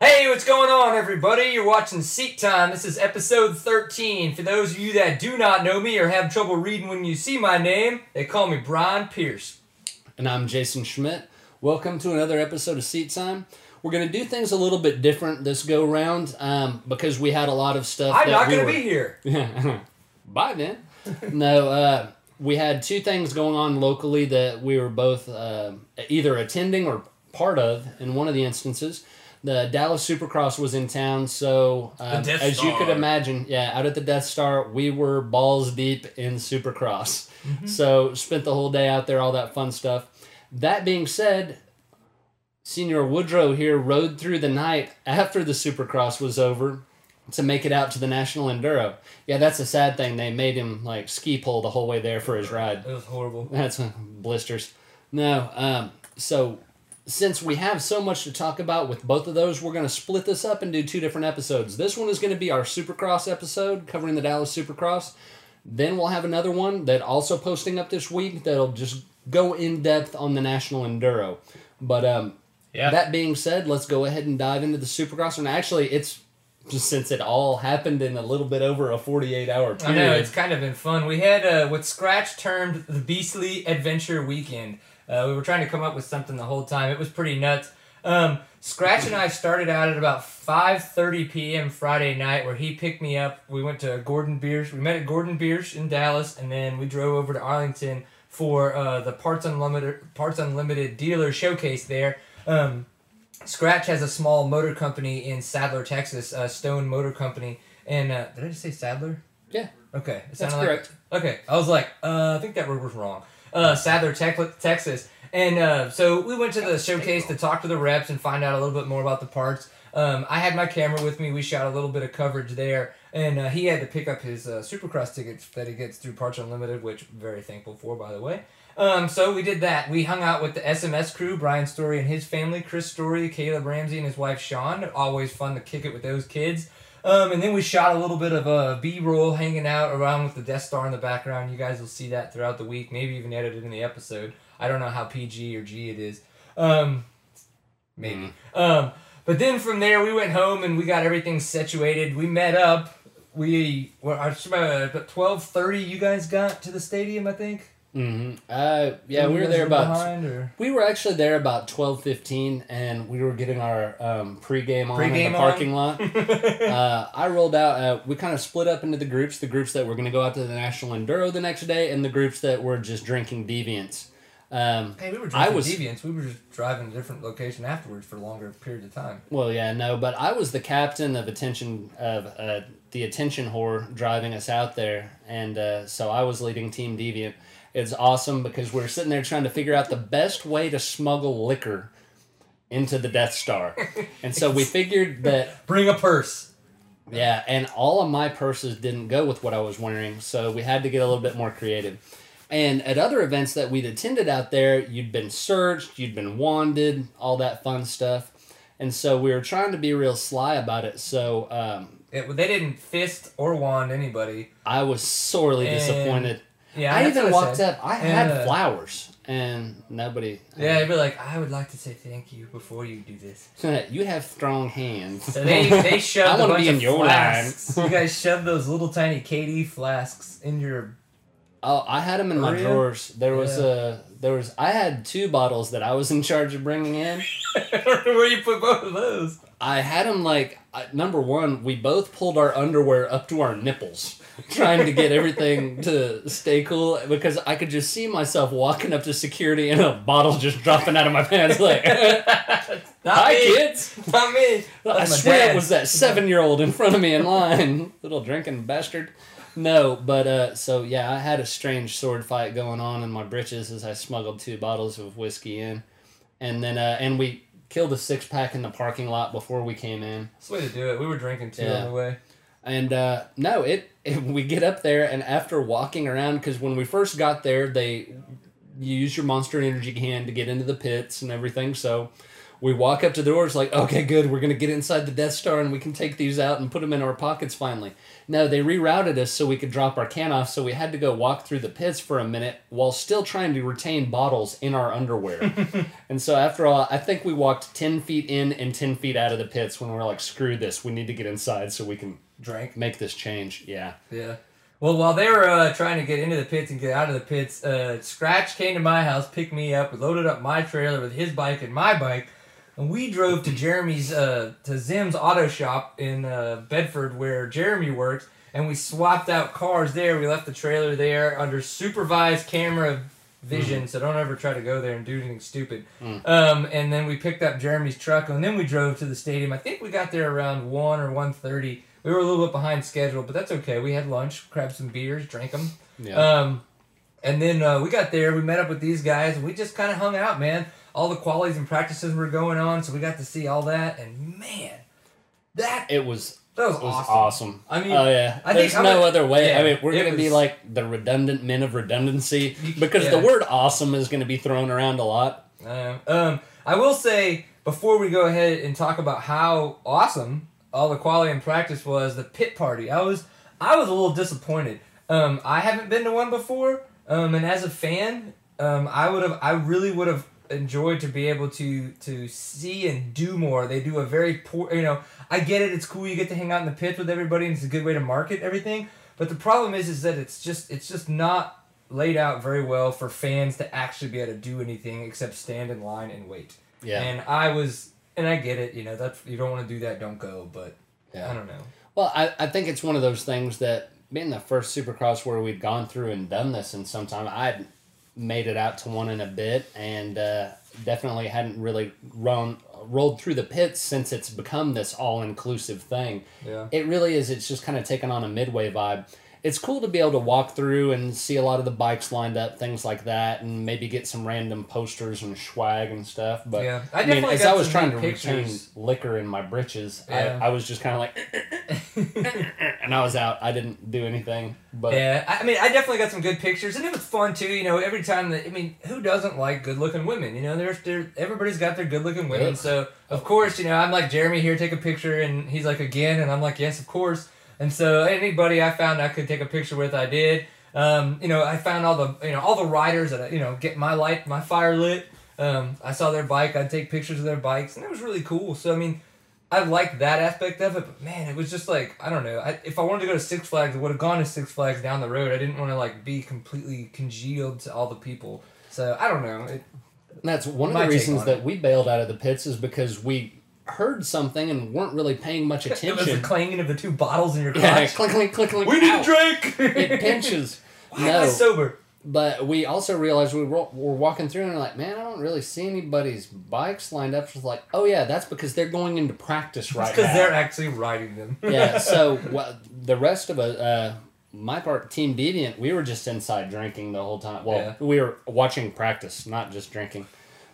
Hey, what's going on, everybody? You're watching Seat Time. This is episode 13. For those of you that do not know me or have trouble reading when you see my name, they call me Brian Pierce. And I'm Jason Schmidt. Welcome to another episode of Seat Time. We're going to do things a little bit different this go round um, because we had a lot of stuff. I'm not we going to were- be here. Bye then. no, uh, we had two things going on locally that we were both uh, either attending or part of in one of the instances. The Dallas Supercross was in town, so um, as you could imagine, yeah, out at the Death Star, we were balls deep in Supercross. Mm-hmm. So spent the whole day out there, all that fun stuff. That being said, Senior Woodrow here rode through the night after the Supercross was over to make it out to the National Enduro. Yeah, that's a sad thing. They made him like ski pole the whole way there for his ride. It was horrible. That's uh, blisters. No, um, so since we have so much to talk about with both of those, we're going to split this up and do two different episodes. This one is going to be our Supercross episode covering the Dallas Supercross. Then we'll have another one that also posting up this week that'll just go in depth on the National Enduro. But um, Yeah. that being said, let's go ahead and dive into the Supercross. And actually, it's just since it all happened in a little bit over a 48 hour period. I know, it's kind of been fun. We had uh, what Scratch termed the Beastly Adventure Weekend. Uh, we were trying to come up with something the whole time. It was pretty nuts. Um, Scratch and I started out at about 5.30 p.m. Friday night where he picked me up. We went to Gordon Biersch. We met at Gordon Biersch in Dallas, and then we drove over to Arlington for uh, the Parts Unlimited, Parts Unlimited dealer showcase there. Um, Scratch has a small motor company in Sadler, Texas, uh, Stone Motor Company. And uh, did I just say Sadler? Yeah. Okay, it That's like- correct. okay, I was like, uh, I think that word was wrong. Uh, Sadler, Texas, and uh, so we went to the showcase to talk to the reps and find out a little bit more about the parts. Um, I had my camera with me. We shot a little bit of coverage there, and uh, he had to pick up his uh, Supercross tickets that he gets through Parts Unlimited, which I'm very thankful for, by the way. Um, so we did that. We hung out with the SMS crew, Brian Story and his family, Chris Story, Caleb Ramsey, and his wife Sean. Always fun to kick it with those kids. Um, and then we shot a little bit of a B-roll hanging out around with the Death Star in the background. You guys will see that throughout the week, maybe even edited in the episode. I don't know how PG or G it is. Um, maybe. Um, but then from there, we went home and we got everything situated. We met up. We were about twelve thirty. You guys got to the stadium, I think. Hmm Uh, yeah, we were there about. or? We were actually there about twelve fifteen, and we were getting our um, pregame on in Pre-game the on? parking lot. uh, I rolled out. Uh, we kind of split up into the groups: the groups that were going to go out to the National Enduro the next day, and the groups that were just drinking deviants. Um, Hey, we were I drinking was- deviants. We were just driving to a different location afterwards for longer periods of time. well, yeah, no, but I was the captain of attention of uh, the attention whore driving us out there, and uh, so I was leading Team Deviant. It's awesome because we are sitting there trying to figure out the best way to smuggle liquor into the Death Star, and so we figured that Bring a purse. Yeah, and all of my purses didn't go with what I was wearing, so we had to get a little bit more creative. And at other events that we'd attended out there, you'd been searched, you'd been wanded, all that fun stuff. And so we were trying to be real sly about it. So um, It, they didn't fist or wand anybody. I was sorely And- disappointed. Yeah, I even walked said. up, I had uh, flowers, and nobody. Yeah, they'd be like, I would like to say thank you before you do this. So you have strong hands. So they they shoved I a wanna be in your flasks. line. you guys shoved those little tiny KD flasks in your. Oh, I had them in my drawers. There was Yeah. a there was I had two bottles that I was in charge of bringing in. I where you put both of those. I had them like I- number one. We both pulled our underwear up to our nipples, trying to get everything to stay cool because I could just see myself walking up to security and a bottle just dropping out of my pants. Like, hi me. kids. Not me. I That's swear dad. it was that seven year old in front of me in line, little drinking bastard. No, but uh, so yeah, I had a strange sword fight going on in my britches as I smuggled two bottles of whiskey in, and then uh, and we killed a six pack in the parking lot before we came in. That's the way to do it. We were drinking too Yeah. on the way. And uh, no, it, it we get up there and after walking around because when we first got there, they you use your Monster Energy can to get into the pits and everything. So we walk up to the doors like, okay, good, we're gonna get inside the Death Star and we can take these out and put them in our pockets finally. No, they rerouted us so we could drop our can off, so we had to go walk through the pits for a minute while still trying to retain bottles in our underwear. and so after all, I think we walked ten feet in and ten feet out of the pits when we're like, screw this, we need to get inside so we can Drank. make this change. Yeah. Yeah. Well, while they were uh, trying to get into the pits and get out of the pits, uh, Scratch came to my house, picked me up, loaded up my trailer with his bike and my bike, and we drove to Jeremy's uh, to Zim's auto shop in uh, Bedford, where Jeremy works, and we swapped out cars there. We left the trailer there under supervised camera vision, so don't ever try to go there and do anything stupid. Um, and then we picked up Jeremy's truck, and then we drove to the stadium. I think we got there around one or one thirty. We were a little bit behind schedule, but that's okay. We had lunch, grabbed some beers, drank them. Yeah. Um, and then uh, we got there. We met up with these guys, and we just kind of hung out, man. All the qualities and practices were going on, so we got to see all that. And man, that it was that was, was awesome. awesome. I mean, oh yeah. I think There's I'm no other way. yeah, I mean, we're gonna be like the redundant men of redundancy because yeah. the word "awesome" is gonna be thrown around a lot. Um, um, I will say before we go ahead and talk about how awesome all the quality and practice was, the pit party. I was I was a little disappointed. Um, I haven't been to one before, um, and as a fan, um, I would have I really would have enjoyed to be able to to see and do more. They do a very poor, you know. I get it. It's cool. You get to hang out in the pits with everybody, and it's a good way to market everything. But the problem is, is that it's just it's just not laid out very well for fans to actually be able to do anything except stand in line and wait. Yeah. And I was, and I get it. You know, that's you don't want to do that. Don't go. But Yeah. I don't know. Well, I, I think it's one of those things that being the first Supercross where we'd gone through and done this in some time, I'd made it out to one in a bit and uh, definitely hadn't really run rolled through the pits since it's become this all inclusive thing. Yeah. It really is. It's just kind of taken on a midway vibe. It's cool to be able to walk through and see a lot of the bikes lined up, things like that, and maybe get some random posters and swag and stuff. But Yeah. I I, mean, as I was trying to neat retain pictures. liquor in my britches, Yeah. I, I was just kind of like, and I was out. I didn't do anything. But Yeah, I mean, I definitely got some good pictures, and it was fun too. You know, every time that I mean, who doesn't like good-looking women? You know, there's there everybody's got their good-looking women. Yeah. So of course, you know, I'm like Jeremy here, take a picture, and he's like again, and I'm like yes, of course. And so anybody I found I could take a picture with, I did. Um, you know, I found all the you know all the riders that you know get my light, my fire lit. Um, I saw their bike. I'd take pictures of their bikes, and it was really cool. So I mean, I liked that aspect of it, but man, it was just like I don't know. I, if I wanted to go to Six Flags, I would have gone to Six Flags down the road. I didn't want to like be completely congealed to all the people. So I don't know. It, that's one of the reasons on that it. we bailed out of the pits is because we heard something and weren't really paying much it was the clanging of the two bottles in your yeah, crotch. clink, clink, clink, clink. we need a drink. It pinches. Why am I no, sober? but we also realized we were, were walking through and we're like, man, I don't really see anybody's bikes lined up. She's like, oh yeah, that's because they're going into practice right Because now. they're actually riding them. yeah. So well, the rest of us, uh, my part, Team Deviant, we were just inside drinking the whole time. Well, Yeah. we were watching practice, not just drinking.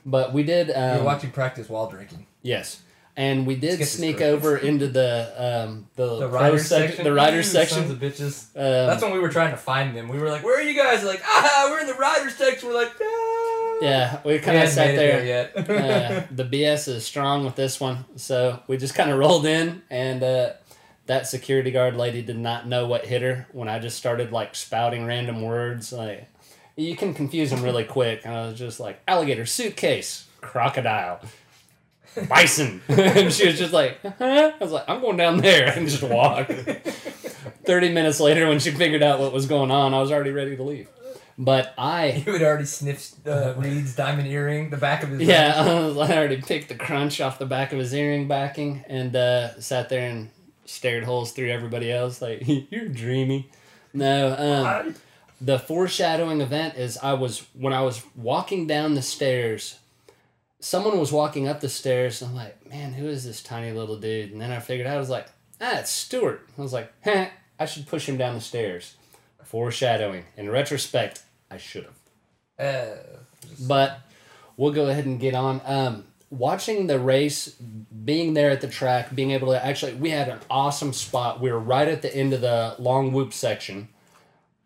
But we did. Um, You're watching practice while drinking. Yes, and we did sneak over into the um, the, The pro riders sec- section. The section. Sons of bitches. Um, That's when we were trying to find them. We were like, "Where are you guys?" They're like, "Ah, we're in the riders section." We're like, "No." yeah, we kind of sat there. yet. uh, the BS is strong with this one, so we just kind of rolled in, and uh, that security guard lady did not know what hit her when I just started like spouting random words. Like you can confuse them really quick, and I was just like alligator, suitcase, crocodile. Bison, and she was just like, huh? I was like, I'm going down there, and just walk. Thirty minutes later, when she figured out what was going on, I was already ready to leave. But I You had already sniffed uh, Reed's diamond earring, the back of his. Yeah, I was- I already picked the crunch off the back of his earring backing and uh, sat there and stared holes through everybody else. Like, you're dreamy. No, um, the foreshadowing event is I was, when I was walking down the stairs, someone was walking up the stairs. And I'm like, man, who is this tiny little dude? And then I figured out, I was like, ah, it's Stewart. I was like, huh, I should push him down the stairs. Foreshadowing. In retrospect, I should have. Uh, But we'll go ahead and get on. Um, watching the race, being there at the track, being able to actually, we had an awesome spot. We were right at the end of the long whoop section,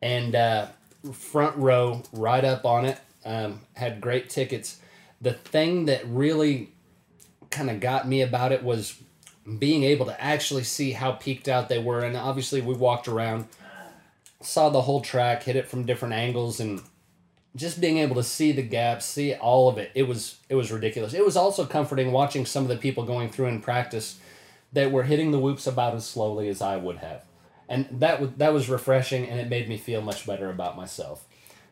and uh, front row, right up on it. Um, had great tickets. The thing that really kind of got me about it was being able to actually see how peaked out they were. And obviously, we walked around, saw the whole track, hit it from different angles, and just being able to see the gaps, see all of it. It was it was ridiculous. It was also comforting watching some of the people going through in practice that were hitting the whoops about as slowly as I would have. And that was that was refreshing, and it made me feel much better about myself.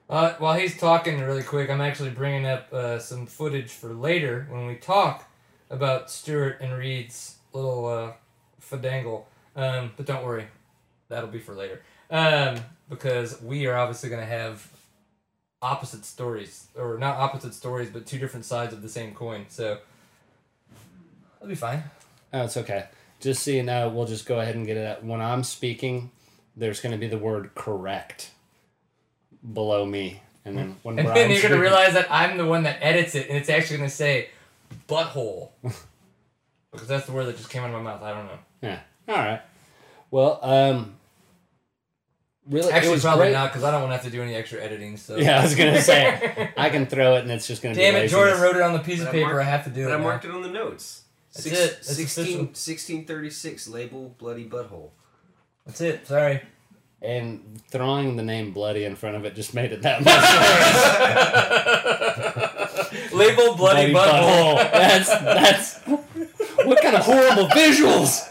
Uh, while he's talking really quick, I'm actually bringing up uh, some footage for later when we talk about Stewart and Reed's little uh, fadangle. Um, but don't worry, that'll be for later. Um, because we are obviously going to have opposite stories, or not opposite stories, but two different sides of the same coin. So that'll be fine. Oh, it's okay. Just so you know, we'll just go ahead and get it out. When I'm speaking, there's going to be the word correct below me. And then when And then you're going to speaking- realize that I'm the one that edits it, and it's actually going to say butthole. because that's the word that just came out of my mouth. I don't know. Yeah. All right. Well, um, really, it Actually, was probably great. not, because I don't want to have to do any extra editing. So Yeah, I was gonna say I can throw it, and it's just gonna Damn be it, laziness. Jordan wrote it on the piece of But I paper. marked- I have to do But it. I now. marked it on the notes. That's it. That's 16, official. 1636, label bloody butthole. That's it. Sorry. And throwing the name bloody in front of it just made it that much. Worse. Label bloody, butthole. That's that's what kind of horrible visuals.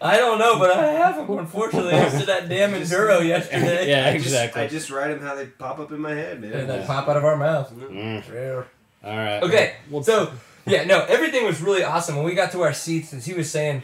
I don't know, but I have them. Unfortunately, I did that damn enduro yesterday. Yeah, I just- exactly. I just write them how they pop up in my head, man. And they pop out of our mouth. Mm, Rare. all right. Okay, Well, so yeah, no, everything was really awesome. When we got to our seats, as he was saying,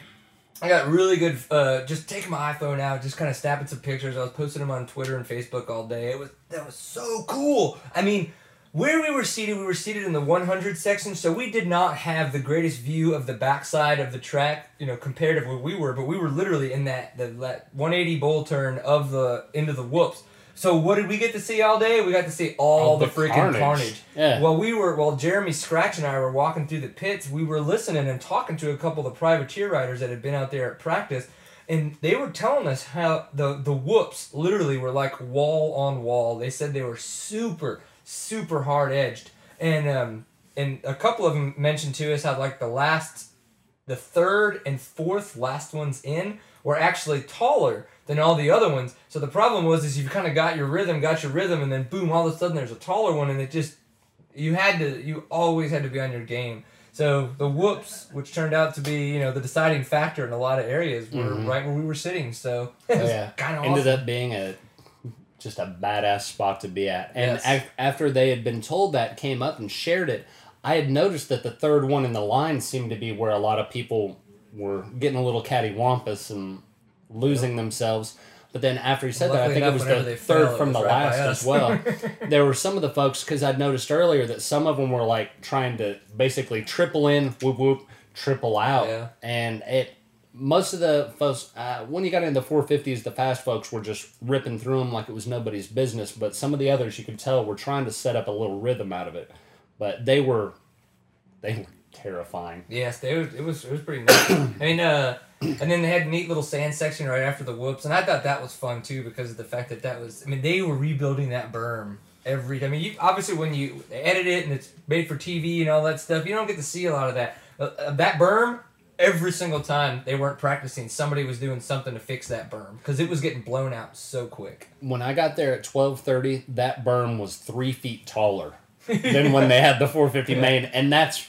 I got really good. Uh, just taking my iPhone out, just kind of snapping some pictures. I was posting them on Twitter and Facebook all day. It was that was so cool. I mean, where we were seated, we were seated in the 100 section, so we did not have the greatest view of the backside of the track, you know, compared to where we were. But we were literally in that the that 180 bowl turn of the into the whoops. So what did we get to see all day? We got to see all Oh, the, the freaking carnage. carnage. Yeah. While we were, while Jeremy Scratch and I were walking through the pits, we were listening and talking to a couple of the privateer riders that had been out there at practice, and they were telling us how the the whoops literally were like wall on wall. They said they were super super hard edged, and um and a couple of them mentioned to us how like the last the third and fourth last ones in were actually taller than all the other ones. So the problem was is you've kind of got your rhythm, got your rhythm, and then boom, all of a sudden there's a taller one, and it just you had to you always had to be on your game. So the whoops, which turned out to be you know the deciding factor in a lot of areas, were Mhm. right where we were sitting. So it Oh, was yeah. kind of ended awesome. up being a just a badass spot to be at. And Yes. af- after they had been told that, came up and shared it. I had noticed that the third one in the line seemed to be where a lot of people were getting a little cattywampus and losing themselves. But then after he said that, I think it was the third fell, from the right last as well. there were some of the folks because I'd noticed earlier that some of them were like trying to basically triple in, whoop whoop, triple out, Yeah. and it. Most of the folks, uh, when you got into the 450s, the fast folks were just ripping through them like it was nobody's business. But some of the others, you could tell, were trying to set up a little rhythm out of it. But they were, they were terrifying. Yes, they was, it was it was pretty nice. I mean, uh, and then they had a neat little sand section right after the whoops, and I thought that was fun too because of the fact that that was. I mean, they were rebuilding that berm every. I mean, you obviously when you edit it and it's made for TV and all that stuff, you don't get to see a lot of that. Uh, uh, that berm. Every single time they weren't practicing, somebody was doing something to fix that berm because it was getting blown out so quick. When I got there at 12:30, that berm was three feet taller than when they had the 450 Yeah. main, and that's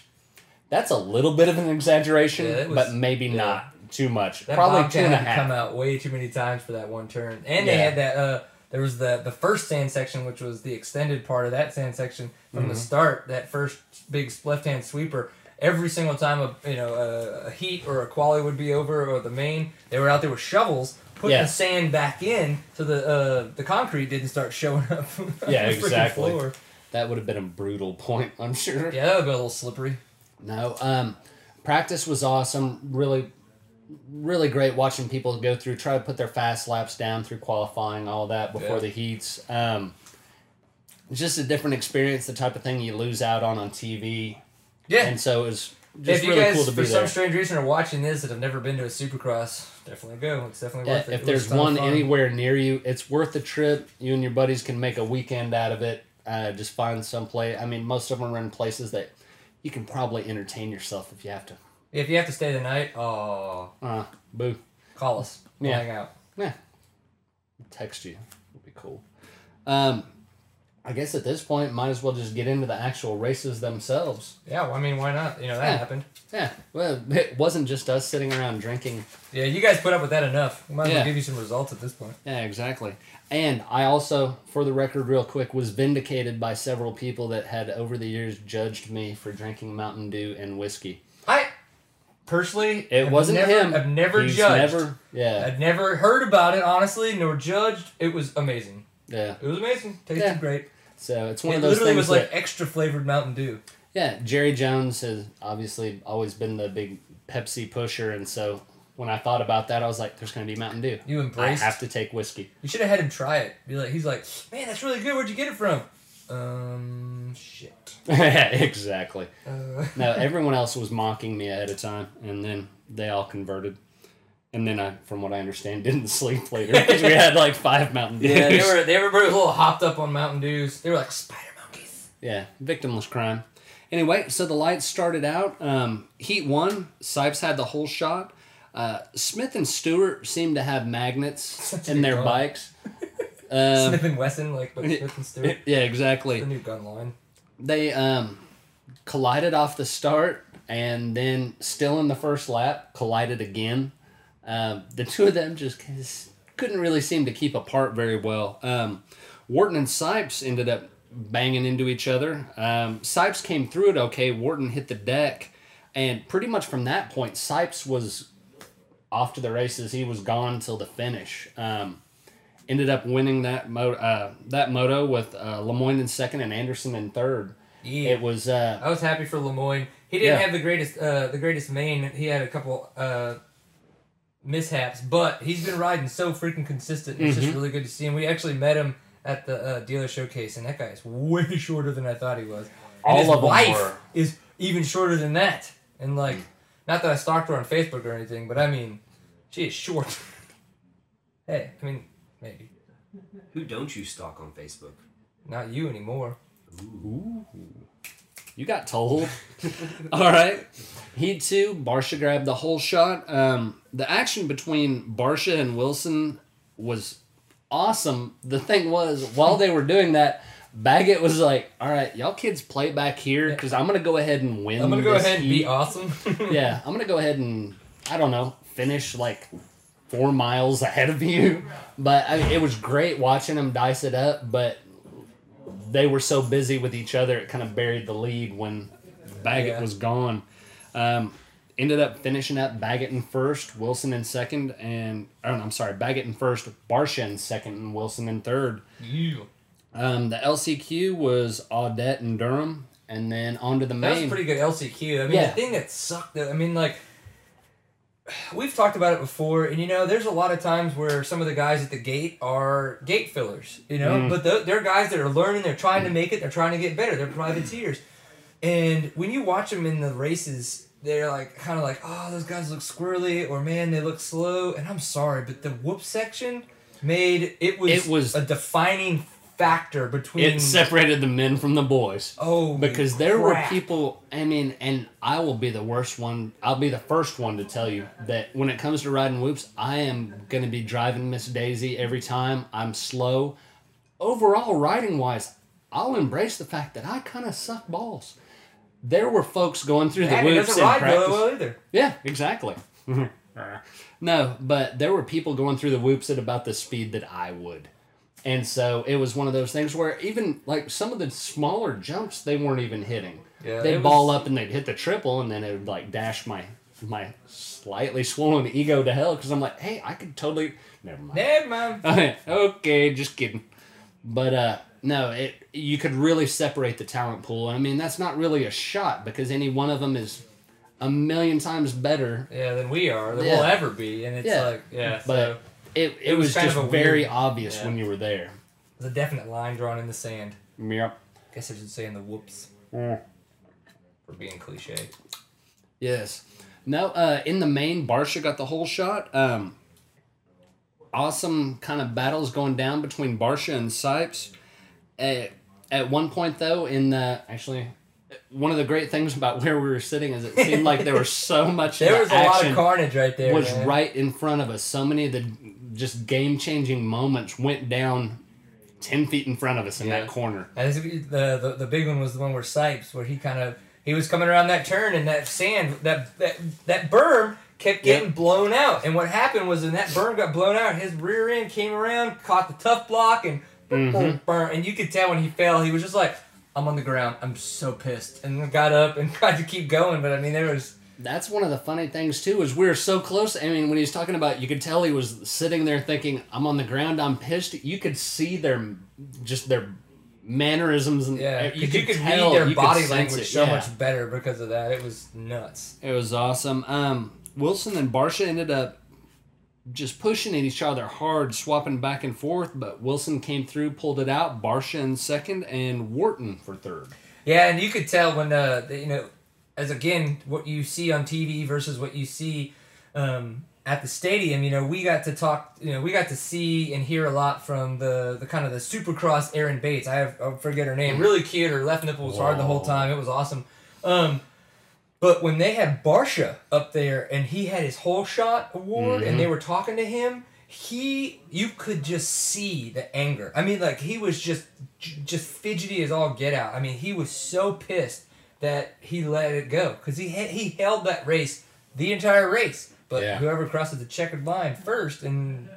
that's a little bit of an exaggeration, Yeah, was- but maybe yeah. not too much. That Probably two and a had come out way too many times for that one turn, and they had that. Uh, there was the the first sand section, which was the extended part of that sand section from Mm-hmm. the start. That first big left hand sweeper. Every single time a you know a, a heat or a quali would be over or the main, they were out there with shovels putting Yeah. the sand back in, so the uh, the concrete didn't start showing up. Yeah, exactly. floor. That would have been a brutal point, I'm sure. Yeah, that would be a little slippery. No, um, practice was awesome. Really, really great watching people go through, try to put their fast laps down through qualifying, all that before Yeah. the heats. Um, it's just a different experience, the type of thing you lose out on on TV. Yeah. And so it was just if you really guys, cool to be there. for some strange reason, are watching this that have never been to a Supercross, definitely go. It's definitely Yeah, worth it. if there's a ton of one fun. anywhere near you, it's worth the trip. You and your buddies can make a weekend out of it. Uh, just find some place. I mean, most of them are in places that you can probably entertain yourself if you have to. If you have to stay the night, oh, Uh, boo. call us. We'll Yeah. hang out. Yeah. Text you. it would be cool. Um, I guess at this point, might as well just get into the actual races themselves. Yeah, well, I mean, why not? You know, that Yeah. happened. Yeah. Well, it wasn't just us sitting around drinking. Yeah, you guys put up with that enough. We might as Yeah. well give you some results at this point. Yeah, exactly. And I also, for the record, real quick, was vindicated by several people that had over the years judged me for drinking Mountain Dew and whiskey. Personally, It have wasn't never, him. I've never He's judged. Never, yeah, I've never heard about it, honestly, nor judged. It was amazing. yeah. It was amazing. Tasted Yeah. great. So it's one It of those literally things was like that, extra flavored Mountain Dew. yeah. Jerry Jones has obviously always been the big Pepsi pusher, and so when I thought about that, I was like, "There's going to be Mountain Dew. You embrace. I have to take whiskey." You should have had him try it. Be like, he's like, man, that's really good. Where'd you get it from? Um, shit. exactly. Uh, No, everyone else was mocking me ahead of time, and then they all converted. And then I, from what I understand, didn't sleep later because we had like five Mountain Dews. yeah, they were they were a little hopped up on Mountain Dews. They were like spider monkeys. Yeah, victimless crime. Anyway, so the lights started out. Um, heat one, Sipes had the whole shot. Uh, Smith and Stewart seemed to have magnets in their gun. bikes. Um, Smith and Wesson, like but Smith and Stewart. yeah, exactly. the new gun line. They um, collided off the start, and then still in the first lap, collided again. Um, the two of them just couldn't really seem to keep apart very well. Um, Wharton and Sipes ended up banging into each other. Um, Sipes came through it okay. Wharton hit the deck, and pretty much from that point, Sipes was off to the races. He was gone till the finish. Um, ended up winning that mo- uh, that moto with uh, Lemoyne in second and Anderson in third. Yeah. It was uh, I was happy for Lemoyne. He didn't Yeah. have the greatest uh, the greatest main. He had a couple uh, mishaps, but he's been riding so freaking consistent. It's Mm-hmm. just really good to see him. We actually met him at the uh, dealer showcase, and that guy is way shorter than I thought he was. And All his of them were. is even shorter than that. And like, not that I stalked her on Facebook or anything, but I mean, she is short. hey, I mean, maybe Who don't you stalk on Facebook? not you anymore. Ooh. You got told. All right. He too. Barcia grabbed the whole shot. Um, the action between Barcia and Wilson was awesome. The thing was, while they were doing that, Baggett was like, "All right, y'all kids play back here because I'm gonna go ahead and win. I'm gonna go this ahead and heat." be awesome. yeah, I'm gonna go ahead and I don't know finish like four miles ahead of you. But I, it was great watching them dice it up. But they were so busy with each other, it kind of buried the lead when Baggett Yeah. was gone. Um, ended up finishing up Baggett in first, Wilson in second, and oh, no, I'm sorry, Baggett in first, Barcia in second, and Wilson in third. Yeah. Um, the LCQ was Audette and Durham, and then on to the That was a pretty good LCQ. I mean, Yeah. the thing that sucked, I mean, like, we've talked about it before, and you know, there's a lot of times where some of the guys at the gate are gate fillers, you know, Mm. but they're, they're guys that are learning, they're trying to make it, they're trying to get better, they're privateers. And when you watch them in the races, they're like, kind of like, oh, those guys look squirrely, or man, they look slow. And I'm sorry, but the whoop section made it was, It was- a defining factor between. it separated the men from the boys. oh, because there were people i mean and i will be the worst one i'll be the first one to tell you that when it comes to riding whoops i am going to be driving miss daisy every time i'm slow overall riding wise i'll embrace the fact that i kind of suck balls there were folks going through the whoops ride practice. well either. Yeah, exactly. no, but there were people going through the whoops at about the speed that I would. And so it was one of those things where even like some of the smaller jumps they weren't even hitting. Yeah, they'd ball was- up and they'd hit the triple and then it would like dash my my slightly swollen ego to hell because I'm like, hey, I could totally never mind. Never mind. Okay, just kidding. But uh no, it you could really separate the talent pool. I mean, that's not really a shot because any one of them is a million times better. Yeah, than we are, than Yeah. we'll ever be, and it's Yeah. like, yeah. But so it, it, it was was, kind just of very weird- obvious yeah. when you were there. there's a definite line drawn in the sand. Yep. Guess I should say in the whoops Mm. for being cliche. Yes. No, uh, in the main, Barcia got the whole shot. Um, awesome kind of battles going down between Barcia and Sipes. At, at one point, though, in the. Actually, one of the great things about where we were sitting is it seemed like there was so much. There the was a lot of carnage right there. was man. right in front of us. So many of the just game changing moments went down ten feet in front of us in Yeah. that corner. And the, the the big one was the one where Sipes, where he kind of he was coming around that turn and that sand that that that berm kept getting Yep. blown out. And what happened was when that berm got blown out, his rear end came around, caught the tough block, and boom, boom, burn. And you could tell when he fell, he was just like, "I'm on the ground. I'm so pissed," and got up and tried to keep going. But I mean, there was That's one of the funny things too is we were so close. I mean, when he was talking about, you could tell he was sitting there thinking, "I'm on the ground. I'm pissed." You could see their just their mannerisms and yeah, you, you, could, could tell, read their body language it, so yeah. much better because of that. It was nuts. It was awesome. Um, Wilson and Barcia ended up just pushing at each other hard, swapping back and forth. But Wilson came through, pulled it out. Barcia in second, and Wharton for third. Yeah, and you could tell when uh the- you know, as again what you see on TV versus what you see um, at the stadium. You know, we got to talk. You know, we got to see and hear a lot from the the kind of the Supercross Aaron Bates. I have I forget her name. Really cute. Her left nipple was hard the whole time. It was awesome. Um, but when they had Barcia up there and he had his whole shot award and they mm-hmm. were talking to him, he you could just see the anger. I mean, like he was just just fidgety as all get out. I mean, he was so pissed that he let it go because he had, he held that race the entire race. But Yeah. whoever crosses the checkered line first, and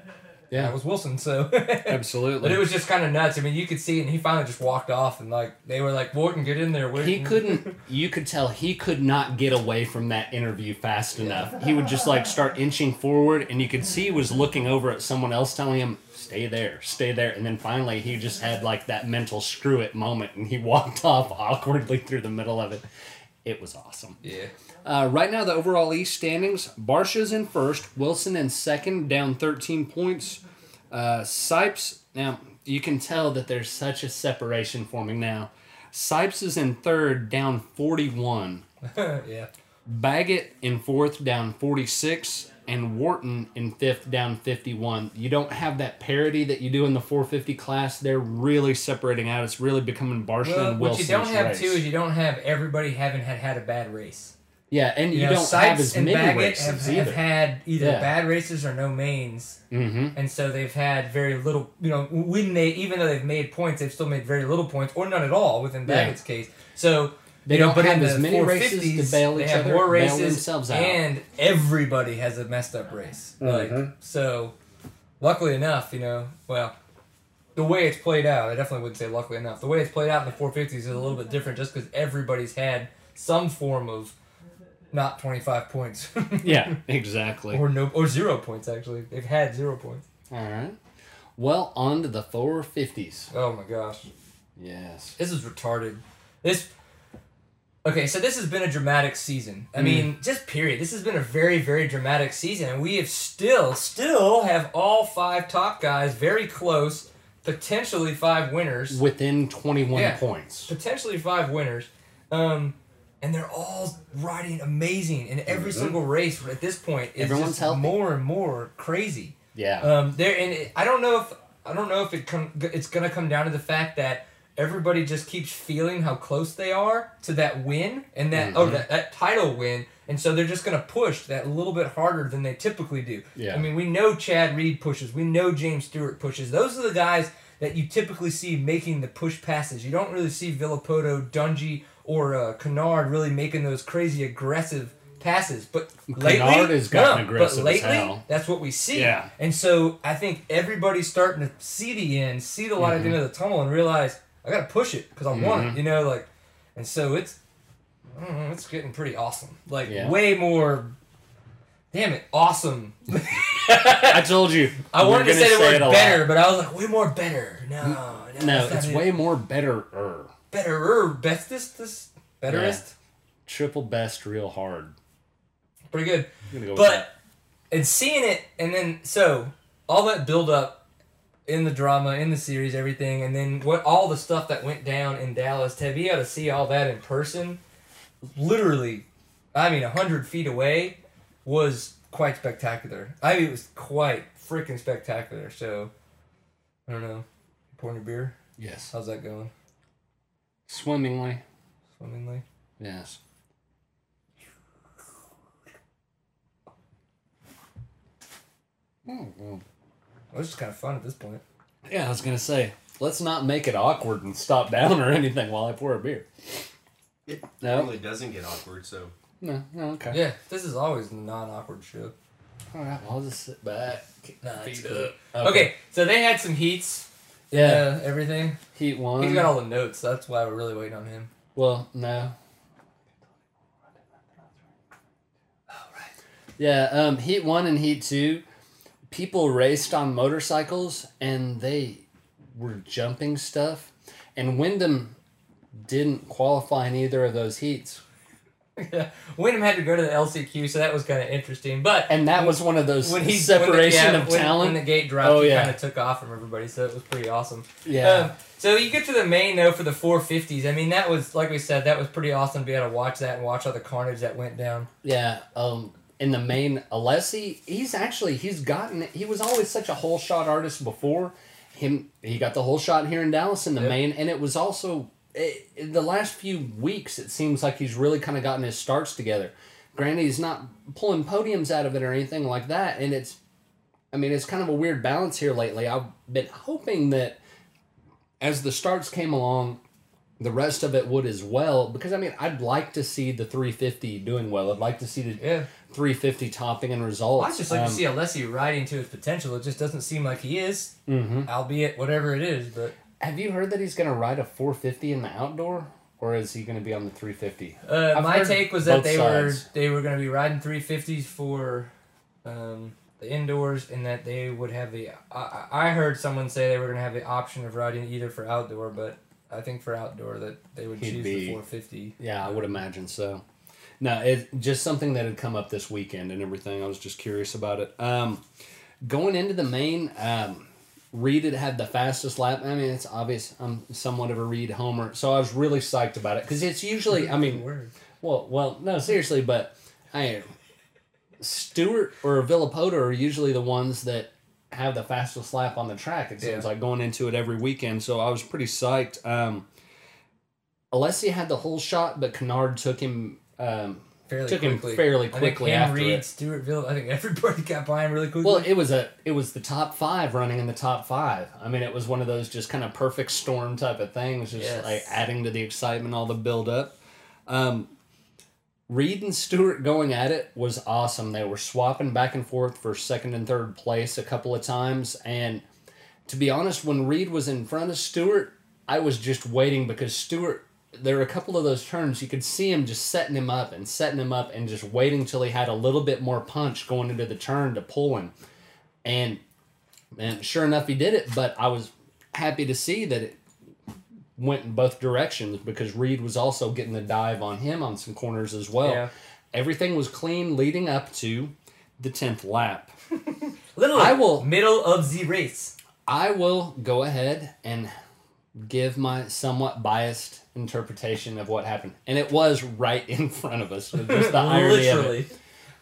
Yeah. that was Wilson. So Absolutely. But it was just kind of nuts. I mean, you could see it, and he finally just walked off, and like they were like, "Wharton, get in there." We're- he couldn't you could tell he could not get away from that interview fast enough he would just like start inching forward and you could see he was looking over at someone else telling him stay there stay there and then finally he just had like that mental screw it moment and he walked off awkwardly through the middle of it it was awesome Yeah. uh, right now the overall east standings Barcia's in first wilson in second down 13 points uh, sipes now you can tell that there's such a separation forming now Sipes is in third, down 41. yeah. Baggett in fourth, down 46. And Wharton in fifth, down 51. You don't have that parity that you do in the 450 class. They're really separating out. It's really becoming Barcia Well, and what you don't have race. too is you don't have everybody having had had a bad race. yeah, and you, know, don't Sipes have as and many Baggett races have, have had either Yeah. bad races or no mains, mm-hmm. and so they've had very little. You know, when they even though they've made points, they've still made very little points or none at all within Yeah. Baggett's case. So They you don't but have in as many races to bail they each have other- more bail races, themselves out. and everybody has a messed up race. Like Mhm. so, luckily enough, you know, well. The way it's played out, I definitely wouldn't say luckily enough. The way it's played out in the 450s is a little bit different just because everybody's had some form of not 25 points. Yeah, exactly. or no or zero points actually. They've had zero points. All right. Well, on to the 450s. Oh my gosh. Yes. This is retarded. This Okay, so this has been a dramatic season. I mean, just period. This has been a very, very dramatic season, and we have still, still have all five top guys very close, potentially five winners. Within 21 Yeah. points. potentially five winners. Um, and they're all riding amazing in every single race at this point. Is Everyone's just healthy. more and more crazy. Yeah. Um, there and it, I don't know if I don't know if it come it's gonna come down to the fact that everybody just keeps feeling how close they are to that win and that oh Mhm. that, that title win, and so they're just gonna push that a little bit harder than they typically do. Yeah. I mean, we know Chad Reed pushes, we know James Stewart pushes. Those are the guys that you typically see making the push passes. You don't really see Villopoto, Dungey, or uh, Canard really making those crazy aggressive passes. But lately, has gotten no, aggressive But lately, that's what we see. Yeah. And so I think everybody's starting to see the end, see the light at the end of the tunnel, and realize I got to push it because I want Mhm. it. You know, like, and so it's, know, it's getting pretty awesome. Like Yeah. way more. Damn it, awesome. I told you. I wanted to say the word it a lot. better, but I was like, way more better. No, no, No, it's it. way more better. betterer, bestest, this betterest. Triple best real hard. Pretty good. Go But and seeing it, and then so all that build up in the drama, in the series, everything, and then what all the stuff that went down in Dallas to be able to see all that in person, literally, I mean, hundred feet away, was quite spectacular. I mean, it was quite freaking spectacular. So I don't know. Pouring your beer? Yes. How's that going? Swimmingly. swimmingly. Yes. Hmm, Well, it's just kind of fun at this point. Yeah, I was gonna say, let's not make it awkward and stop down or anything while I pour a beer. It No. normally doesn't get awkward, so No, no, okay. Yeah, this is always a non-awkward show. All right, well, I'll just sit back, kick my Nah, it's feet cool. up. Okay. so they had some heats. Yeah, uh, everything. Heat one. He's got all the notes. That's why we're really waiting on him. Well, no. Oh right. Yeah, um, Heat 1 and Heat 2, people raced on motorcycles and they were jumping stuff. And Windham didn't qualify in either of those heats. yeah, Windham had to go to the LCQ, so that was kind of interesting. But And that was one of those when he separation when the, yeah, of when, talent. when the gate dropped, Oh, he yeah. kind of took off from everybody, so it was pretty awesome. yeah. Um, so you get to the main though for the 450s. I mean, that was like we said, that was pretty awesome to be able to watch that and watch all the carnage that went down. Yeah, um, in the main, Alessi, he's actually he's gotten he was always such a whole shot artist before. Him, he got the whole shot here in Dallas in the Yep. main, and it was also it, in the last few weeks. It seems like he's really kind of gotten his starts together. Granted, he's not pulling podiums out of it or anything like that, and it's, I mean, it's kind of a weird balance here lately. I've been hoping that as the starts came along, the rest of it would as well because I mean I'd like to see the 350 doing well. I'd like to see the Yeah, 350 topping and results. I just like Um, to see Alessi riding to his potential. It just doesn't seem like he is, mhm. albeit whatever it is. But Have you heard that he's going to ride a 450 in the outdoor, or is he going to be on the 350? uh, my take was that they sides. were they were going to be riding 350s for um, the indoors, and that they would have the. I, I heard someone say they were going to have the option of riding either for outdoor, but I think for outdoor that they would He'd choose be- the 450. Yeah, I would imagine so. No, it just something that had come up this weekend and everything. I was just curious about it. Um, going into the main, um, Reed had had the fastest lap. I mean, it's obvious. I'm somewhat of a Reed homer, so I was really psyched about it because it's usually. I mean, Well, well, no, seriously, but I, Stewart or Villopoto are usually the ones that have the fastest lap on the track. It seems Yeah. like going into it every weekend. So I was pretty psyched. Um, Alessi had the whole shot, but Canard took him. Um, fairly took quickly. him fairly quickly I think him, after Reed, it. Stewartville. I think everybody got by him really quickly. Well, it was a it was the top five running in the top five. I mean, it was one of those just kind of perfect storm type of things, just Yes. like adding to the excitement, all the build up. Um, Reed and Stewart going at it was awesome. They were swapping back and forth for second and third place a couple of times, and to be honest, when Reed was in front of Stewart, I was just waiting because Stewart. There were a couple of those turns you could see him just setting him up and setting him up and just waiting till he had a little bit more punch going into the turn to pull him. And and sure enough, he did it. But I was happy to see that it went in both directions because Reed was also getting the dive on him on some corners as well. Yeah. Everything was clean leading up to the tenth lap. Literally, I will- middle of the race. I will go ahead and give my somewhat biased interpretation of what happened, and it was right in front of us. Just the irony of it Literally.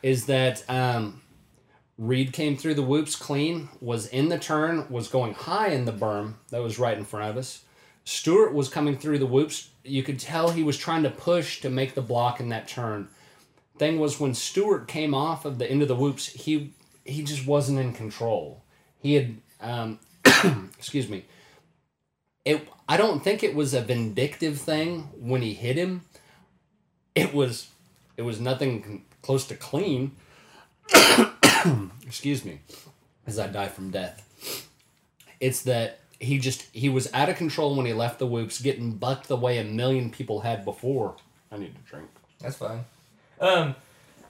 is that um, Reed came through the whoops clean, was in the turn, was going high in the berm that was right in front of us. Stewart was coming through the whoops. You could tell he was trying to push to make the block in that turn. Thing was when Stewart came off of the end of the whoops, he he just wasn't in control. He had um, excuse me. It I don't think it was a vindictive thing when he hit him. It was it was nothing close to clean. excuse me, as I die from death. It's that he just he was out of control when he left the whoops, getting bucked the way a million people had before. I need to drink. That's fine. Um,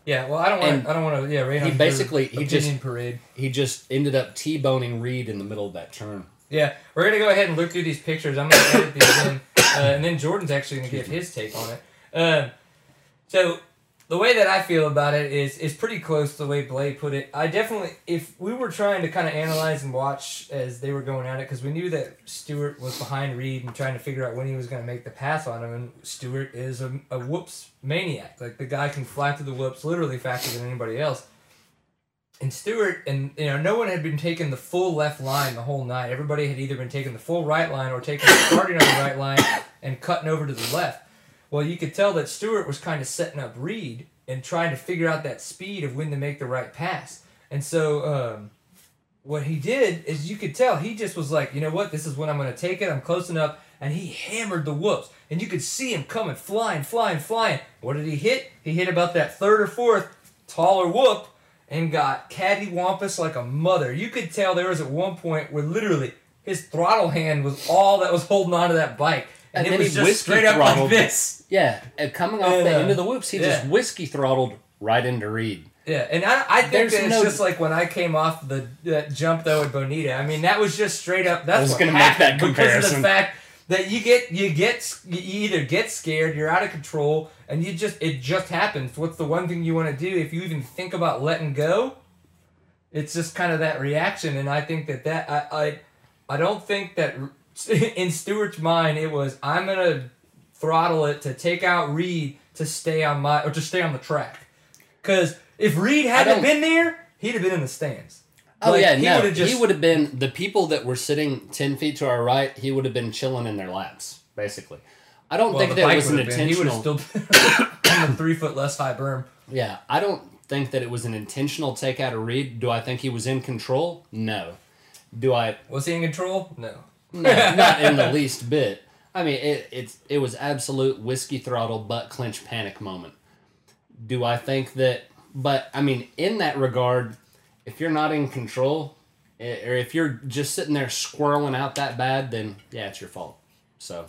yeah. Well, I don't want. I don't want to. Yeah. Rain he basically- he just- parade. He just ended up t-boning Reed in the middle of that turn. Yeah, we're gonna go ahead and look through these pictures. I'm gonna edit these in, uh, and then Jordan's actually gonna give his take on it. Um, so the way that I feel about it is is pretty close to the way Blade put it. I definitely, if we were trying to kind of analyze and watch as they were going at it, because we knew that Stewart was behind Reed and trying to figure out when he was gonna make the pass on him, and Stewart is a, a whoops maniac. Like the guy can fly through the whoops literally faster than anybody else. And Stewart and you know no one had been taking the full left line the whole night. Everybody had either been taking the full right line or taking starting on the right line and cutting over to the left. Well, you could tell that Stewart was kind of setting up Reed and trying to figure out that speed of when to make the right pass. And so, um, what he did is you could tell he just was like, you know what, this is when I'm going to take it. I'm close enough. And he hammered the whoops. And you could see him coming, flying, flying, flying. What did he hit? He hit about that third or fourth taller whoop and got cattywampus like a mother. You could tell there was at one point where literally his throttle hand was all that was holding onto that bike. And, And it then was he just straight up like this. Yeah, and coming off the Yeah. end of the whoops, he just whiskey throttled right into Reed. Yeah, and I, I think There's that it's no- just like when I came off the that jump though at Bonita. I mean, that was just straight up. That's I was gonna make that because of comparison. the fact that you get you get you either get scared, you're out of control, and you just it just happens. What's the one thing you want to do if you even think about letting go? It's just kind of that reaction, and I think that that I I, I don't think that in Stewart's mind it was I'm gonna throttle it to take out Reed to stay on my or to stay on the track. Because if Reed hadn't been there, he'd have been in the stands. Oh Like, yeah, he no, just- he would have been the people that were sitting ten feet to our right. He would have been chilling in their laps, basically. I don't Well, think that was an have been. He would intentional. have still been three foot less high berm. Yeah, I don't think that it was an intentional takeout of Reed. Do I think he was in control? No. Do I? Was he in control? No. No, not in the least bit. I mean, it it's it was absolute whiskey throttle butt clench panic moment. Do I think that? But I mean, in that regard, if you're not in control, eh, or if you're just sitting there squirreling out that bad, then yeah, it's your fault. So,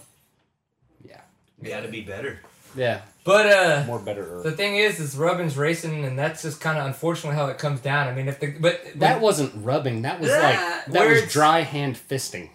yeah, Gotta be better. yeah, But uh, more better. the thing is, is rubbing's racing, and that's just kind of unfortunately how it comes down. I mean, if the but That wasn't rubbing. That was Ah, like that was dry hand fisting.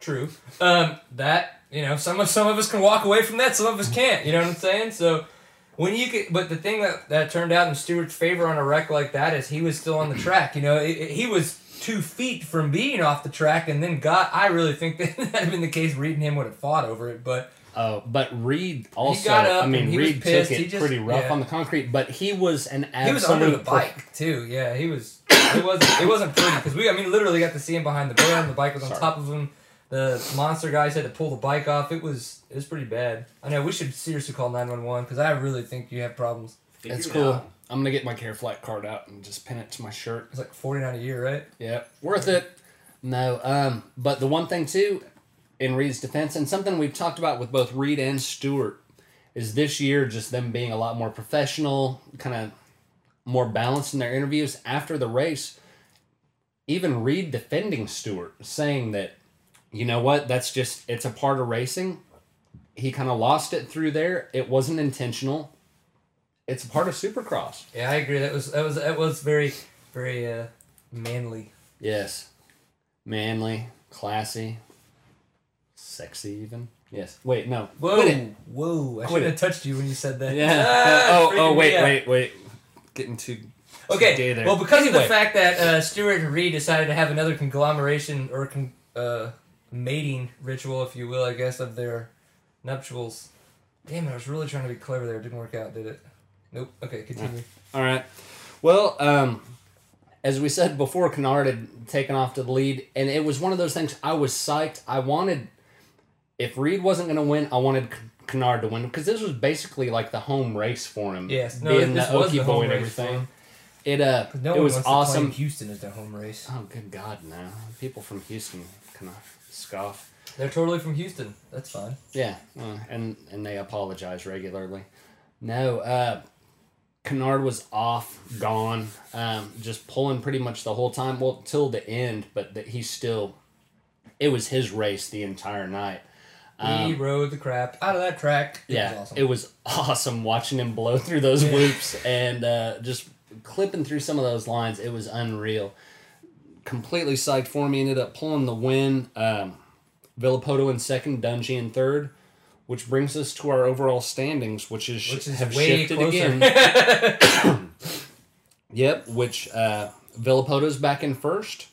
True. Um, that you know, some of some of us can walk away from that, some of us can't. You know what I'm saying? So when you get, but the thing that that turned out in Stewart's favor on a wreck like that is he was still on the track. You know, it, it- he was two feet from being off the track, and then got. I really think that that had been the case. Reed and him would have fought over it, but Oh, but Reed also. got up I mean, Reed took it just- pretty rough yeah. on the concrete, but he was an absolute. he was under the bike too. Yeah, he was. It wasn't. It wasn't pretty because we. I mean, literally got to see him behind the berm. The bike was on Sorry. top of him. The monster guys had to pull the bike off. It was. It was pretty bad. I know we should seriously call nine one one because I really think you have problems. Figure That's it cool. out. I'm gonna get my care flight card out and just pin it to my shirt. It's like forty nine a year, right? Yeah, worth it. No, um, but the one thing too, in Reed's defense, and something we've talked about with both Reed and Stewart, is this year just them being a lot more professional, kind of more balanced in their interviews after the race. Even Reed defending Stewart, saying that, you know what, that's just it's a part of racing. He kind of lost it through there. It wasn't intentional. It's a part of Supercross. Yeah, I agree. That was that was that was very very uh, manly. Yes. Manly, classy, sexy even. Yes. Wait, no. Whoa, whoa! I should have touched you when you said that. Yeah. Ah, oh, oh, wait, wait, wait. Getting too, too Okay. gay there. Well, because of the fact that uh, Stewart and Reed decided to have another conglomeration or con- uh, mating ritual, if you will, I guess, of their nuptials. Damn it! I was really trying to be clever there. It didn't work out, did it? Nope. Okay, continue. All right. Well, um, as we said before, Canard had taken off to the lead, and it was one of those things. I was psyched. I wanted, if Reed wasn't going to win, I wanted Canard to win because this was basically like the home race for him. Yes. No, being this the was Okie the boy home and race everything. It uh, No it one was wants to awesome. Houston is their home race. Oh, good God, no. People from Houston of scoff. They're totally from Houston. That's fine. Yeah, uh, and and they apologize regularly. No, uh, Canard was off, gone, um, just pulling pretty much the whole time. Well, till the end, but that he still, it was his race the entire night. he Um, rode the crap out of that track. It yeah, was awesome. it was awesome watching him blow through those Yeah. whoops and uh, just clipping through some of those lines. It was unreal. Completely psyched for me. Ended up pulling the win. Um, Villopoto in second, Dungey in third, which brings us to our overall standings, which is which is have way shifted closer. again. Yep, which uh, Villopoto's back in first.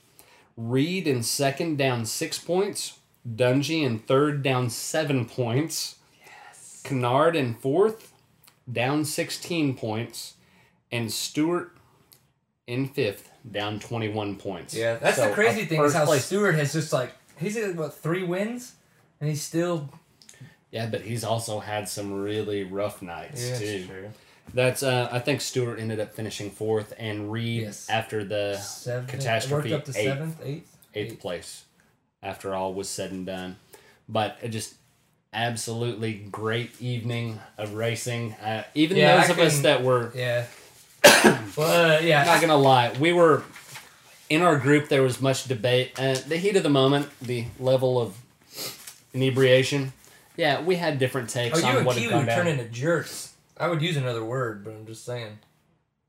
Reed in second, down six points. Dungey in third, down seven points. Yes. Canard in fourth, down 16 points. And Stewart in fifth, down 21 points. Yeah, that's So, the crazy thing is how place- Stewart has just like he's at what three wins, and he's still Yeah, but he's also had some really rough nights Yeah, too. That's uh, I think Stewart ended up finishing fourth, and Reed Yes. after the Seventh, catastrophe, Worked up to eighth. seventh, eighth. eighth place after all was said and done. But it just absolutely great evening of racing. Uh, even Yeah, those I of us that were Yeah. Well, uh, yeah. not gonna lie, we were in our group. There was much debate, and the heat of the moment, the level of inebriation. Yeah, we had different takes Oh, you on and what had Kiwi gone would down. turn into jerks. I would use another word, but I'm just saying.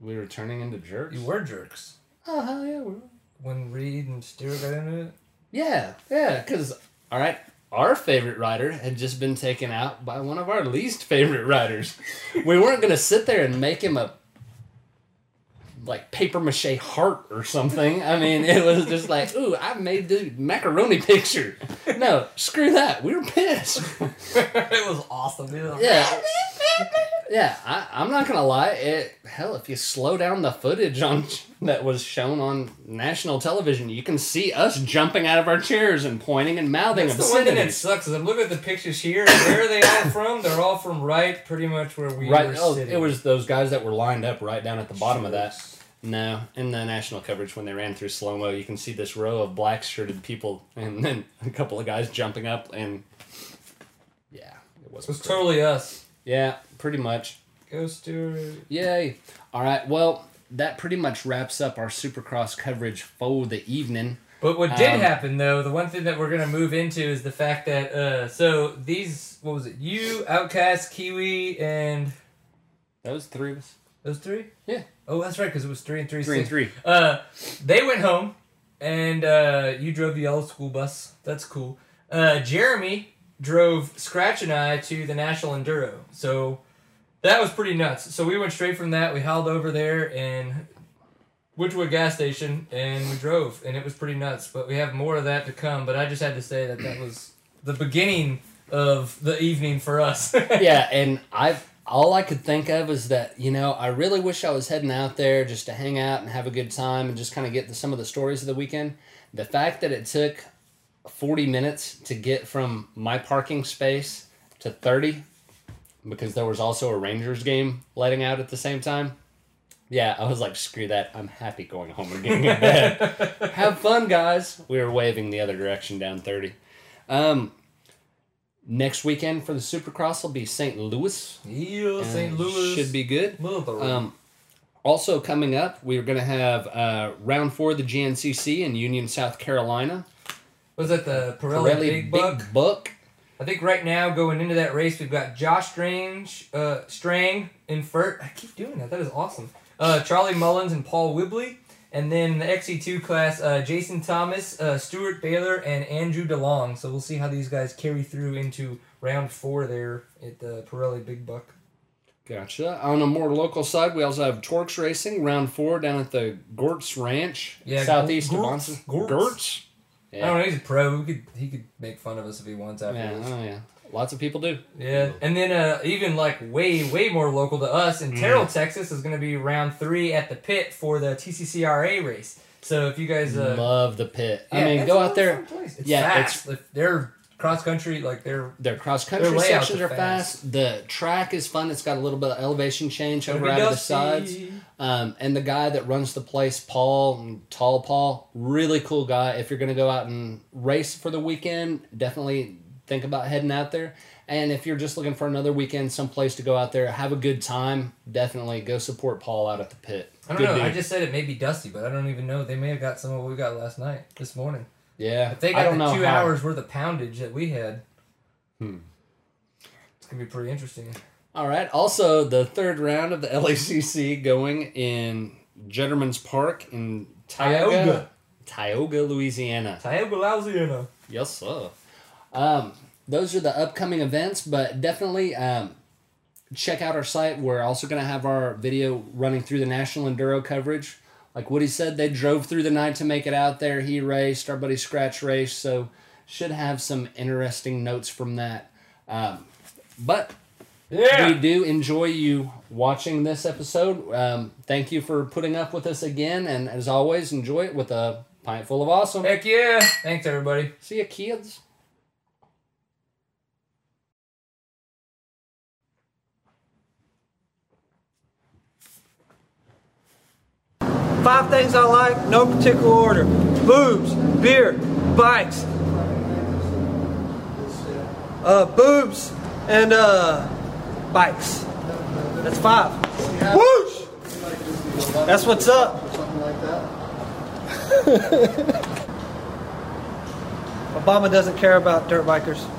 we were turning into jerks. You were jerks. Oh hell yeah, we were. When Reed and Stewart got into it. Yeah, yeah, because, all right, our favorite rider had just been taken out by one of our least favorite riders. We weren't going to sit there and make him a, like, paper mache heart or something. I mean, it was just like, ooh, I made the macaroni picture. No, screw that. We were pissed. it was awesome, dude. Yeah. Yeah, I, I'm not gonna lie. It hell, if you slow down the footage on that was shown on national television, you can see us jumping out of our chairs and pointing and mouthing That's the one thing that sucks is I'm looking at the pictures here. and Where are they all from? They're all from right, pretty much where we Right? were Oh, sitting. it was those guys that were lined up right down at the bottom of that. No, in the national coverage when they ran through slow mo, you can see this row of black shirted people, and then a couple of guys jumping up, and yeah, it was. It was totally us. yeah, pretty much. Go Stewart. Yay! All right, well, that pretty much wraps up our Supercross coverage for the evening. But what did Um, happen though, the one thing that we're gonna move into is the fact that uh so these what was it? You, Outcast, Kiwi, and That was three of us. Those three? Yeah. Oh, that's right, because it was three and three. Three and three. Uh, they went home, and uh, you drove the yellow school bus. That's cool. Uh, Jeremy drove Scratch and I to the National Enduro. So that was pretty nuts. So we went straight from that. We hauled over there and went to a gas station and we drove, and it was pretty nuts. But we have more of that to come. But I just had to say that that was the beginning of the evening for us. yeah, and I all I could think of is that you know I really wish I was heading out there just to hang out and have a good time and just kind of get to some of the stories of the weekend. The fact that it took forty minutes to get from my parking space to thirty, because there was also a Rangers game letting out at the same time. Yeah, I was like, screw that. I'm happy going home and getting in bed. Have fun, guys. We were waving the other direction down 30. Um, next weekend for the Supercross will be St. Louis. yeah, St. Louis Should be good. Um, also coming up, we're going to have uh, round four of the GNCC in Union, South Carolina. was that the Pirelli, Big Buck? Buck. I think right now going into that race we've got Josh Strange, uh, Strang in first. I keep doing that. That is awesome. Uh, Charlie Mullins and Paul Whibley, and then the XC2 class, uh, Jason Thomas, uh, Steward Baylor, and Andrew DeLong. So we'll see how these guys carry through into round four there at the Pirelli Big Buck. Gotcha. On a more local side, we also have Torx Racing, round four down at the Gortz Ranch, Yeah, southeast of Gortz. Monson. Gortz. Gortz. I don't know. He's a pro. He could he could make fun of us if he wants after Yeah, oh yeah. Lots of people do. Yeah, and then uh, even like way way more local to us in Terrell, Texas is going to be round three at the pit for the TCCRA race. So if you guys, uh, Love the pit. I mean, go out there. It's Yeah, fast. If they're cross country, like they're Their cross country Their sections are are fast. The track is fun. It's got a little bit of elevation change over gonna out of the sides. Um, and the guy that runs the place, Paul, Tall Paul, really cool guy. If you're going to go out and race for the weekend, definitely think about heading out there. And if you're just looking for another weekend, someplace to go out there, have a good time, definitely go support Paul out at the pit. I don't Good know. I just said it may be dusty, but I don't even know. They may have got some of what we got last night, this morning. yeah, If they I got the two how. hours worth of poundage that we had, Hmm. it's gonna be pretty interesting. All right. Also, the third round of the LACC going in Jetterman's Park in Tioga, Tioga. Tioga, Louisiana. Tioga, Louisiana. Yes, sir. Um, those are the upcoming events, but definitely um, check out our site. We're also going to have our video running through the National Enduro coverage. Like Woody said, they drove through the night to make it out there. He raced, our buddy Scratch raced, so should have some interesting notes from that. Um, but Yeah. we do enjoy you watching this episode. Um, thank you for putting up with us again, and as always, enjoy it with a pint full of awesome. Heck yeah! Thanks everybody. See you, kids. Five things I like, no particular order: boobs, beer, bikes, uh, boobs, and uh, bikes. That's five. Whoosh! That's what's up. Something like that. Obama doesn't care about dirt bikers.